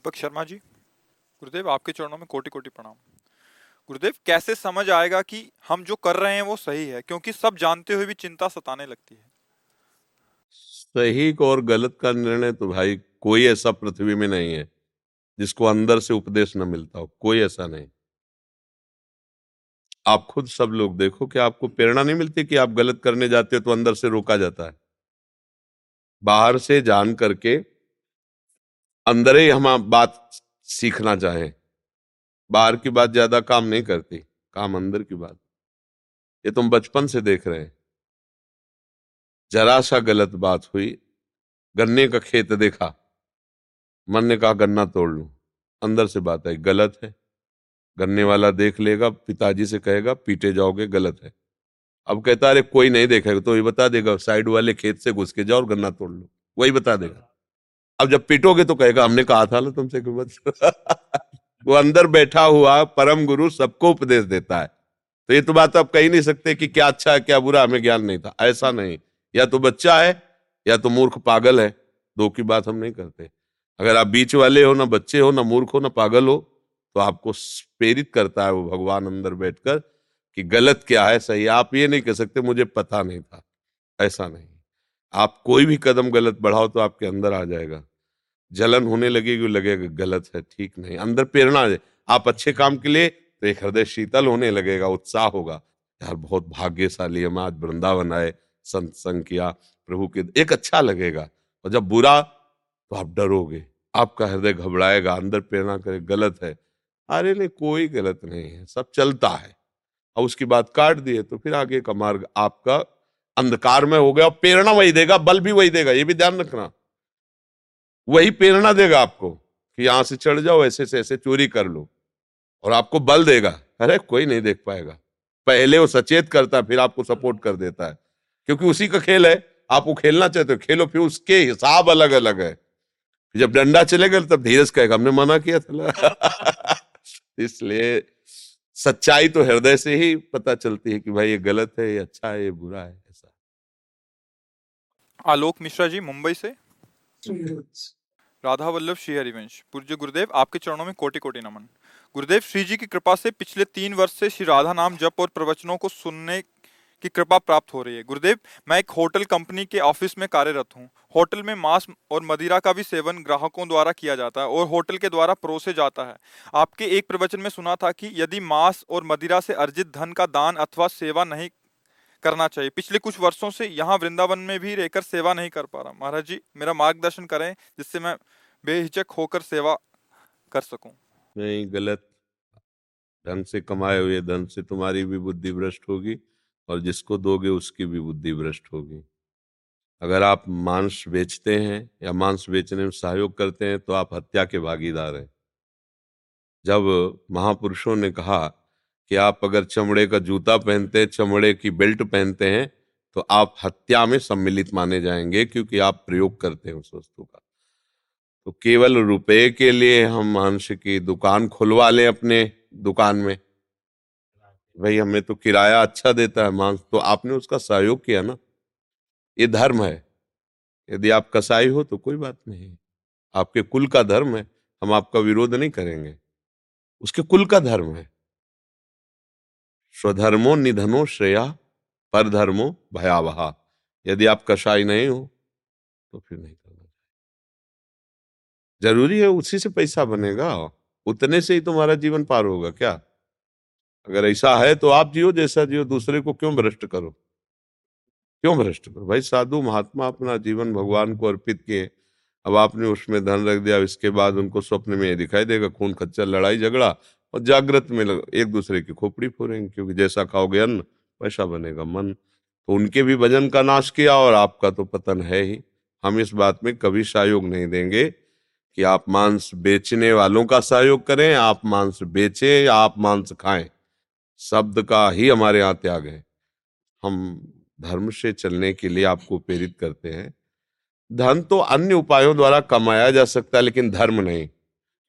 दीपक शर्मा जी, गुरुदेव, आपके चरणों में कोटि कोटि प्रणाम। गुरुदेव, कैसे समझ आएगा कि हम जो कर रहे हैं वो सही है? क्योंकि सब जानते हुए भी चिंता सताने लगती है। सही को और गलत का निर्णय तो भाई कोई ऐसा पृथ्वी में नहीं है, जिसको अंदर से उपदेश न मिलता हो। कोई ऐसा नहीं। आप खुद सब लोग देखो कि आपको प्रेरणा नहीं मिलती कि आप गलत करने जाते हो तो अंदर से रोका जाता है। बाहर से जान करके अंदर ही हम बात सीखना चाहें। बाहर की बात ज़्यादा काम नहीं करती, काम अंदर की बात। ये तुम बचपन से देख रहे हैं। जरा सा गलत बात हुई, गन्ने का खेत देखा। मन ने कहा, गन्ना तोड़ लू। अंदर से बात आई, गलत है। गन्ने वाला देख लेगा, पिताजी से कहेगा, पीटे जाओगे, गलत है। अब कहता, अरे, कोई नहीं देखेगा तो ये बता देगा, साइड वाले खेत से घुस के जाओ और गन्ना तोड़ लो। वही बता देगा। अब जब पीटोगे तो कहेगा, हमने कहा था ना तुमसे कि मत वो अंदर बैठा हुआ परम गुरु सबको उपदेश देता है। तो ये तो बात आप कह ही नहीं सकते कि क्या अच्छा है, क्या बुरा, हमें ज्ञान नहीं था। ऐसा नहीं। या तो बच्चा है, या तो मूर्ख पागल है। दो की बात हम नहीं करते। अगर आप बीच वाले हो, ना बच्चे हो, ना मूर्ख हो, ना पागल हो तो आपको प्रेरित करता है वो भगवान अंदर बैठकर कि गलत क्या है, सही आप ये नहीं कह सकते, मुझे पता नहीं था। ऐसा नहीं। आप कोई भी कदम गलत बढ़ाओ तो आपके अंदर आ जाएगा। जलन होने लगेगी लगेगा गलत है, ठीक नहीं। अंदर प्रेरणा आप अच्छे काम के लिए तो एक हृदय शीतल होने लगेगा, उत्साह होगा। यार, बहुत भाग्यशाली हम आज वृंदावन आए, संत संग किया, प्रभु के एक अच्छा लगेगा। और जब बुरा तो आप डरोगे। आपका हृदय घबराएगा, अंदर प्रेरणा करे, गलत है। अरे नहीं, कोई गलत नहीं है, सब चलता है। और उसकी बात काट दिए तो फिर आगे का मार्ग आपका अंधकार में हो गया और प्रेरणा वही देगा, बल भी वही देगा, ये भी ध्यान रखना। वही प्रेरणा देगा आपको कि यहाँ से चढ़ जाओ ऐसे से ऐसे चोरी कर लो। और आपको बल देगा। अरे कोई नहीं देख पाएगा। पहले वो सचेत करता है फिर आपको सपोर्ट कर देता है। क्योंकि उसी का खेल है। आपको खेलना चाहते हो खेलो फिर उसके हिसाब अलग अलग है। जब डंडा चलेगा तब धीरज कहेगा हमने मना किया था इसलिए सच्चाई तो हृदय से ही पता चलती है कि भाई ये गलत है ये अच्छा है ये बुरा है ऐसा। आलोक मिश्रा जी मुंबई से? राधा वल्लभ श्री हरिवंश पूज्य गुरुदेव, आपके चरणों में कोटि कोटि नमन। गुरुदेव श्री जी की कृपा से पिछले तीन वर्ष से श्री राधा नाम जप और प्रवचनों को सुनने की कृपा प्राप्त हो रही है। गुरुदेव, मैं एक होटल कंपनी के ऑफ़िस में कार्यरत हूँ। होटल में मांस और मदिरा का भी सेवन ग्राहकों द्वारा किया जाता है और होटल के द्वारा परोसे जाता है। आपके एक प्रवचन में सुना था कि यदि मांस और मदिरा से अर्जित धन का दान अथवा सेवा नहीं करना चाहिए। पिछले कुछ वर्षों से यहाँ वृंदावन में भी रहकर सेवा नहीं कर पा रहा। महाराज जी, मेरा मार्गदर्शन करें जिससे मैं बेहिचक होकर सेवा कर सकूँ। नहीं, गलत। ढंग से कमाए हुए, धन से तुम्हारी भी बुद्धि भ्रष्ट होगी और जिसको दोगे उसकी भी बुद्धि भ्रष्ट होगी। अगर आप मांस बेचते हैं या मांस बेचने में सहयोग करते हैं तो आप हत्या के भागीदार हैं। जब महापुरुषों ने कहा कि आप अगर चमड़े का जूता पहनते हैं चमड़े की बेल्ट पहनते हैं तो आप हत्या में सम्मिलित माने जाएँगे क्योंकि आप प्रयोग करते हैं उस वस्तु का। तो केवल रुपए के लिए हम मांस की दुकान खुलवा लें अपने दुकान में। भाई, हमें तो किराया अच्छा देता है मांस तो आपने उसका सहयोग किया ना? ये धर्म है। यदि आप कसाई हो तो कोई बात नहीं। आपके कुल का धर्म है, हम आपका विरोध नहीं करेंगे। उसके कुल का धर्म है। स्वधर्मो निधनो श्रेया पर धर्मो भयावहा। यदि आप कसाई नहीं हो तो फिर नहीं करना ज़रूरी है उसी से पैसा बनेगा। उतने से ही तुम्हारा जीवन पार होगा क्या? अगर ऐसा है तो आप जियो जैसा जियो, दूसरे को क्यों भ्रष्ट करो? क्यों भ्रष्ट करो? भाई साधु महात्मा अपना जीवन भगवान को अर्पित किए। अब आपने उसमें धन रख दिया इसके बाद उनको स्वप्न में दिखाई देगा, खून खच्चर, लड़ाई झगड़ा। और जागृत में लग, एक दूसरे की खोपड़ी फोड़ेंगे क्योंकि जैसा खाओगे अन्न वैसा बनेगा मन। तो उनके भी वज़न का नाश किया और आपका तो पतन है ही। हम इस बात में कभी सहयोग नहीं देंगे कि आप मांस बेचने वालों का सहयोग करें आप मांस बेचें आप मांस खाएँ। शब्द का ही हमारे यहाँ त्याग है। हम धर्म से चलने के लिए आपको प्रेरित करते हैं। धन तो अन्य उपायों द्वारा कमाया जा सकता है लेकिन धर्म नहीं।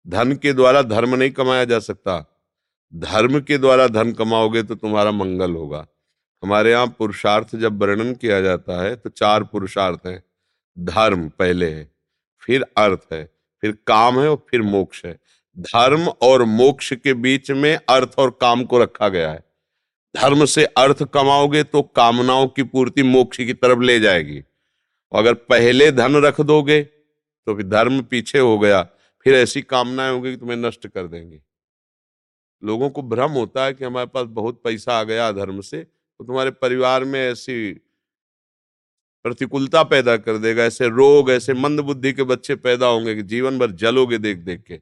धन के द्वारा धर्म नहीं कमाया जा सकता। धर्म के द्वारा धन कमाओगे तो तुम्हारा मंगल होगा। हमारे यहाँ पुरुषार्थ जब वर्णन किया जाता है तो चार पुरुषार्थ हैं। धर्म पहले है, फिर अर्थ है, फिर काम है और फिर मोक्ष है। धर्म और मोक्ष के बीच में अर्थ और काम को रखा गया है। धर्म से अर्थ कमाओगे तो कामनाओं की पूर्ति मोक्ष की तरफ़ ले जाएगी। अगर पहले धन रख दोगे तो फिर धर्म पीछे हो गया। फिर ऐसी कामनाएँ होंगी कि तुम्हें नष्ट कर देंगे। लोगों को भ्रम होता है कि हमारे पास बहुत पैसा आ गया धर्म से तो तुम्हारे परिवार में ऐसी प्रतिकूलता पैदा कर देगा, ऐसे रोग, ऐसे मंद बुद्धि के बच्चे पैदा होंगे कि जीवन भर जलोगे देख देख के।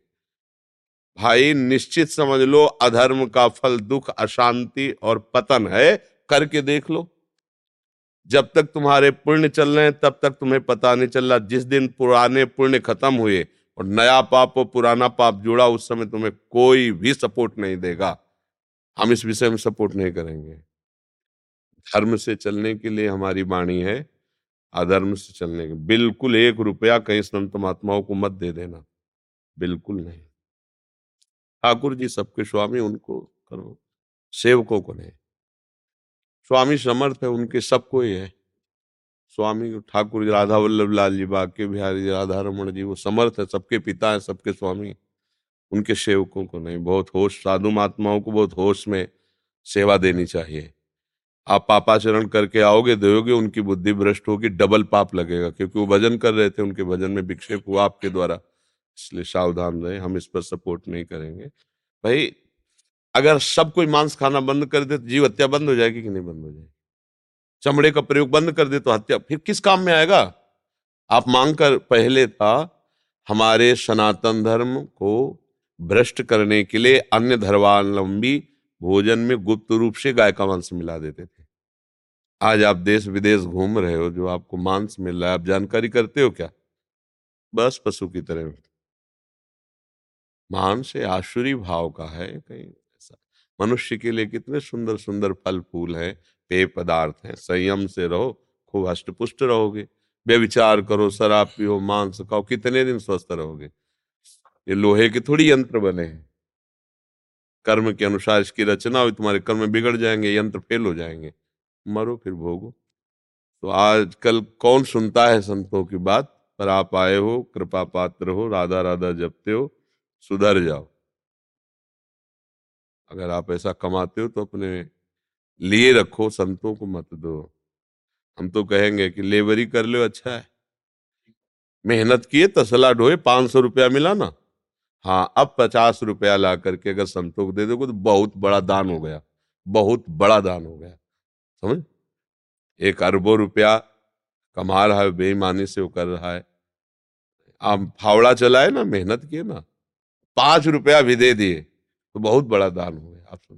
भाई, निश्चित समझ लो, अधर्म का फल दुख, अशांति और पतन है, करके देख लो। जब तक तुम्हारे पुण्य चल रहे हैं, तब तक तुम्हें पता नहीं चल रहा, जिस दिन पुराने पुण्य खत्म हुए और नया पाप और पुराना पाप जुड़ा उस समय तुम्हें कोई भी सपोर्ट नहीं देगा। हम इस विषय में सपोर्ट नहीं करेंगे। धर्म से चलने के लिए हमारी वाणी है, अधर्म से चलने के, बिल्कुल एक रुपया कहीं संत महात्माओं को मत दे देना। बिल्कुल नहीं। ठाकुर जी सबके स्वामी, उनको करो, सेवकों को नहीं। स्वामी समर्थ है, उनके सबको ही है। स्वामी ठाकुर जी, राधा वल्लभ लाल जी, बाके बिहारी जी, राधा रमन जी, वो समर्थ है, सबके पिता है, सबके स्वामी उनके सेवकों को नहीं, बहुत होश, साधु महात्माओं को बहुत होश में सेवा देनी चाहिए। आप पापाचरण करके आओगे, दोगे, उनकी बुद्धि भ्रष्ट होगी, डबल पाप लगेगा, क्योंकि वो भजन कर रहे थे, उनके भजन में विक्षेप हुआ आपके द्वारा। इसलिए सावधान रहे, हम इस पर सपोर्ट नहीं करेंगे। भाई, अगर सब कोई मांस खाना बंद कर दे तो जीव हत्या बंद हो जाएगी कि नहीं बंद हो जाएगी? चमड़े का प्रयोग बंद कर दे तो हत्या। फिर किस काम में आएगा? आप मांग कर पहले था, हमारे सनातन धर्म को भ्रष्ट करने के लिए अन्य धर्मावलंबी भोजन में गुप्त रूप से गाय का मांस मिला देते थे। आज आप देश विदेश घूम रहे हो, जो आपको मांस मिल रहा है, आप जानकारी करते हो क्या? बस पशु की तरह। मांस आशुरी भाव का है कहीं ऐसा। मनुष्य के लिए कितने सुंदर सुंदर फल फूल हैं पेय पदार्थ हैं। संयम से रहो, खूब हष्टपुष्ट रहोगे। बेविचार करो, शराब पियो, मांस खाओ, कितने दिन स्वस्थ रहोगे? ये लोहे के थोड़ी यंत्र बने हैं। कर्म के अनुसार इसकी रचना हुई, तुम्हारे कर्म बिगड़ जाएँगे, यंत्र फेल हो जाएँगे। मरो फिर भोगो। तो आजकल कौन सुनता है संतों की बात? पर आप आए हो, कृपा पात्र हो, राधा राधा जपते हो, सुधर जाओ। अगर आप ऐसा कमाते हो तो अपने लिए रखो, संतों को मत दो। हम तो कहेंगे कि लेबरी कर लो अच्छा है। मेहनत किए, तसला ढोए, पाँच सौ रुपया मिला ना। हाँ अब पचास रुपया ला करके अगर संतों को दे दोगे तो बहुत बड़ा दान हो गया। बहुत बड़ा दान हो गया। समझ? एक अरबों रुपया कमा रहा है, बेईमानी से वो कर रहा है। आप फावड़ा चलाए ना, मेहनत किए ना। पाँच रुपया भी दे दिए तो बहुत बड़ा दान हो गया, आप सुन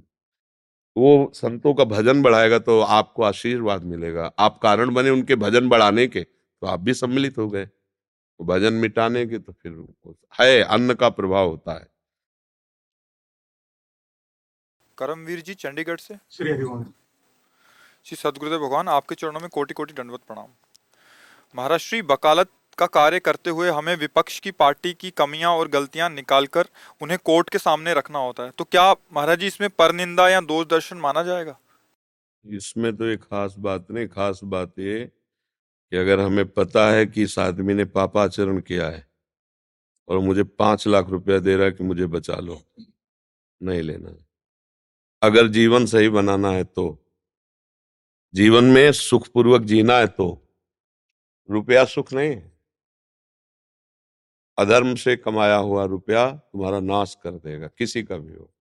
वो संतों का भजन बढ़ाएगा तो आपको आशीर्वाद मिलेगा। आप कारण बने उनके भजन बढ़ाने के तो आप भी सम्मिलित हो गए। भजन मिटाने के तो फिर है अन्न का प्रभाव होता है। करमवीर जी चंडीगढ़ से? श्री हरिवंश श्री सदगुरुदेव भगवान आपके चरणों में कोटि कोटि दंडवत प्रणाम। महाराष्ट्री श्री वकालत का कार्य करते हुए हमें विपक्ष की पार्टी की कमियाँ और गलतियाँ निकालकर उन्हें कोर्ट के सामने रखना होता है। तो क्या महाराज जी इसमें परनिंदा या दोष दर्शन माना जाएगा? इसमें तो एक खास बात नहीं, खास बात ये कि अगर हमें पता है कि इस आदमी ने पापाचरण किया है और मुझे पाँच लाख रुपया दे रहा है कि मुझे बचा लो, नहीं लेना है। अगर जीवन सही बनाना है तो जीवन में सुखपूर्वक जीना है तो रुपया सुख नहीं है। अधर्म से कमाया हुआ रुपया तुम्हारा नाश कर देगा, किसी का भी हो।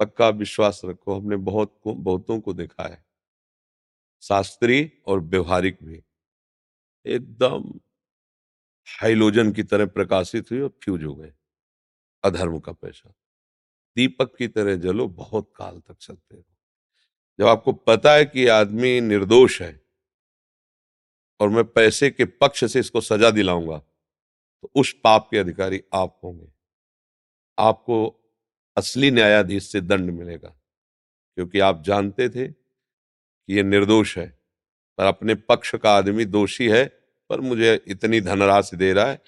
पक्का विश्वास रखो, हमने बहुत को, बहुतों को देखा है। शास्त्री और व्यवहारिक भी। एकदम हाइलोजन की तरह प्रकाशित हुई और फ्यूज हो गए। अधर्म का पैसा। दीपक की तरह जलो, बहुत काल तक चलते हो जब आपको पता है कि आदमी निर्दोष है और मैं पैसे के पक्ष से इसको सजा दिलाऊँगा तो उस पाप के अधिकारी आप होंगे। आपको असली न्यायाधीश से दंड मिलेगा, क्योंकि आप जानते थे कि ये निर्दोष है, पर अपने पक्ष का आदमी दोषी है, पर मुझे इतनी धनराशि दे रहा है,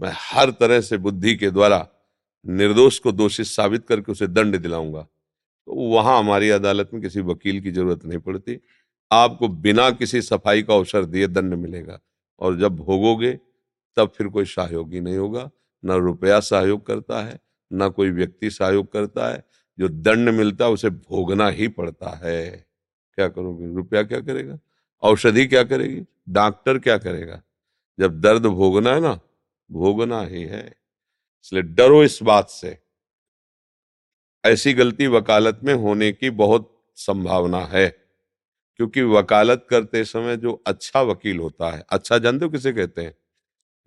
मैं हर तरह से बुद्धि के द्वारा निर्दोष को दोषी साबित करके उसे दंड दिलाऊँगा। तो वहाँ हमारी अदालत में किसी वकील की ज़रूरत नहीं पड़ती। आपको बिना किसी सफ़ाई का अवसर दिए दंड मिलेगा, और जब भोगोगे तब फिर कोई सहयोगी नहीं होगा। न रुपया सहयोग करता है, न कोई व्यक्ति सहयोग करता है। जो दंड मिलता है, उसे भोगना ही पड़ता है। क्या करोगे? रुपया क्या करेगा? औषधि क्या करेगी? डॉक्टर क्या करेगा? जब दर्द भोगना है ना, भोगना ही है। इसलिए डरो इस बात से। ऐसी गलती वकालत में होने की बहुत संभावना है। क्योंकि वकालत करते समय जो अच्छा वकील होता है अच्छा जानते हो किसे कहते हैं?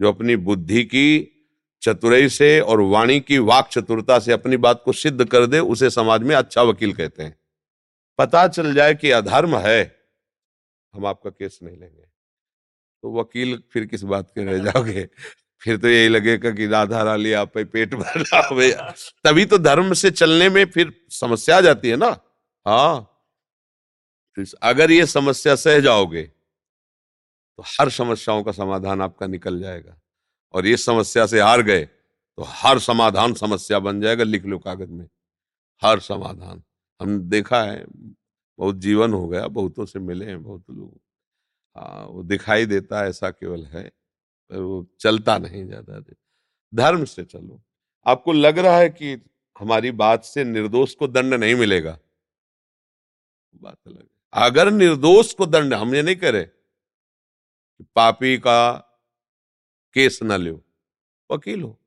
जो अपनी बुद्धि की चतुराई से और वाणी की वाक चतुरता से अपनी बात को सिद्ध कर दे, उसे समाज में अच्छा वकील कहते हैं। पता चल जाए कि अधर्म है, हम आपका केस नहीं लेंगे। तो वकील फिर किस बात के रह जाओगे? फिर तो यही लगेगा कि राधा राली आप पेट भरना भैया। तभी तो धर्म से चलने में फिर समस्या आ जाती है ना? हाँ। अगर ये समस्या सह जाओगे तो हर समस्याओं का समाधान आपका निकल जाएगा। और ये समस्या से हार गए तो हर समाधान समस्या बन जाएगा, लिख लो कागज़ में। हर समाधान। हम देखा है, बहुत जीवन हो गया, बहुतों से मिले हैं, बहुत लोग। हाँ वो दिखाई देता ऐसा केवल है, पर वो चलता नहीं ज़्यादा धर्म से चलो। आपको लग रहा है कि हमारी बात से निर्दोष को दंड नहीं मिलेगा? बात अलग अगर निर्दोष को दंड हम ये नहीं करे पापी का केस न लो वकील हो।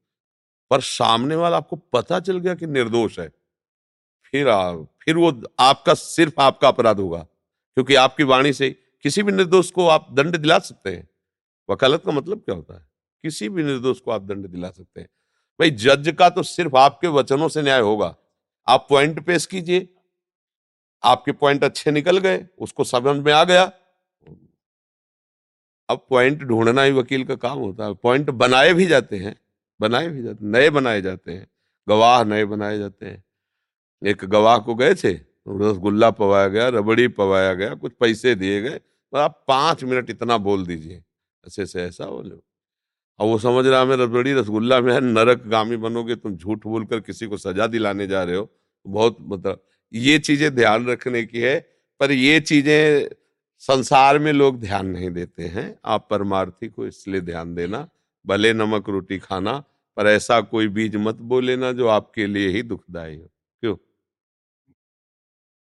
पर सामने वाला आपको पता चल गया कि निर्दोष है। फिर आ, फिर वो आपका सिर्फ़ आपका अपराध होगा। क्योंकि आपकी वाणी से किसी भी निर्दोष को आप दंड दिला सकते हैं। वकालत का मतलब क्या होता है? किसी भी निर्दोष को आप दंड दिला सकते हैं। भाई जज का तो सिर्फ़ आपके वचनों से न्याय होगा। आप पॉइंट पेश कीजिए। आपके पॉइंट अच्छे निकल गए उसको समझ में आ गया। अब पॉइंट ढूंढना ही वकील का काम होता है। पॉइंट बनाए भी जाते हैं, बनाए भी जाते नए बनाए जाते हैं। गवाह नए बनाए जाते हैं। एक गवाह को गए थे रसगुल्ला पवाया गया, रबड़ी पवाया गया, कुछ पैसे दिए गए तो आप पाँच मिनट इतना बोल दीजिए। ऐसे से ऐसा बोलो और वो समझ रहा मैं रबड़ी रसगुल्ला में है नरक गामी बनोगे, तुम झूठ बोलकर किसी को सजा दिलाने जा रहे हो। बहुत मतलब ये चीज़ें ध्यान रखने की है, पर ये चीज़ें संसार में लोग ध्यान नहीं देते हैं। आप परमार्थी को इसलिए ध्यान देना, भले नमक रोटी खाना, पर ऐसा कोई बीज मत बोले ना जो आपके लिए ही दुखदायी हो। क्यों?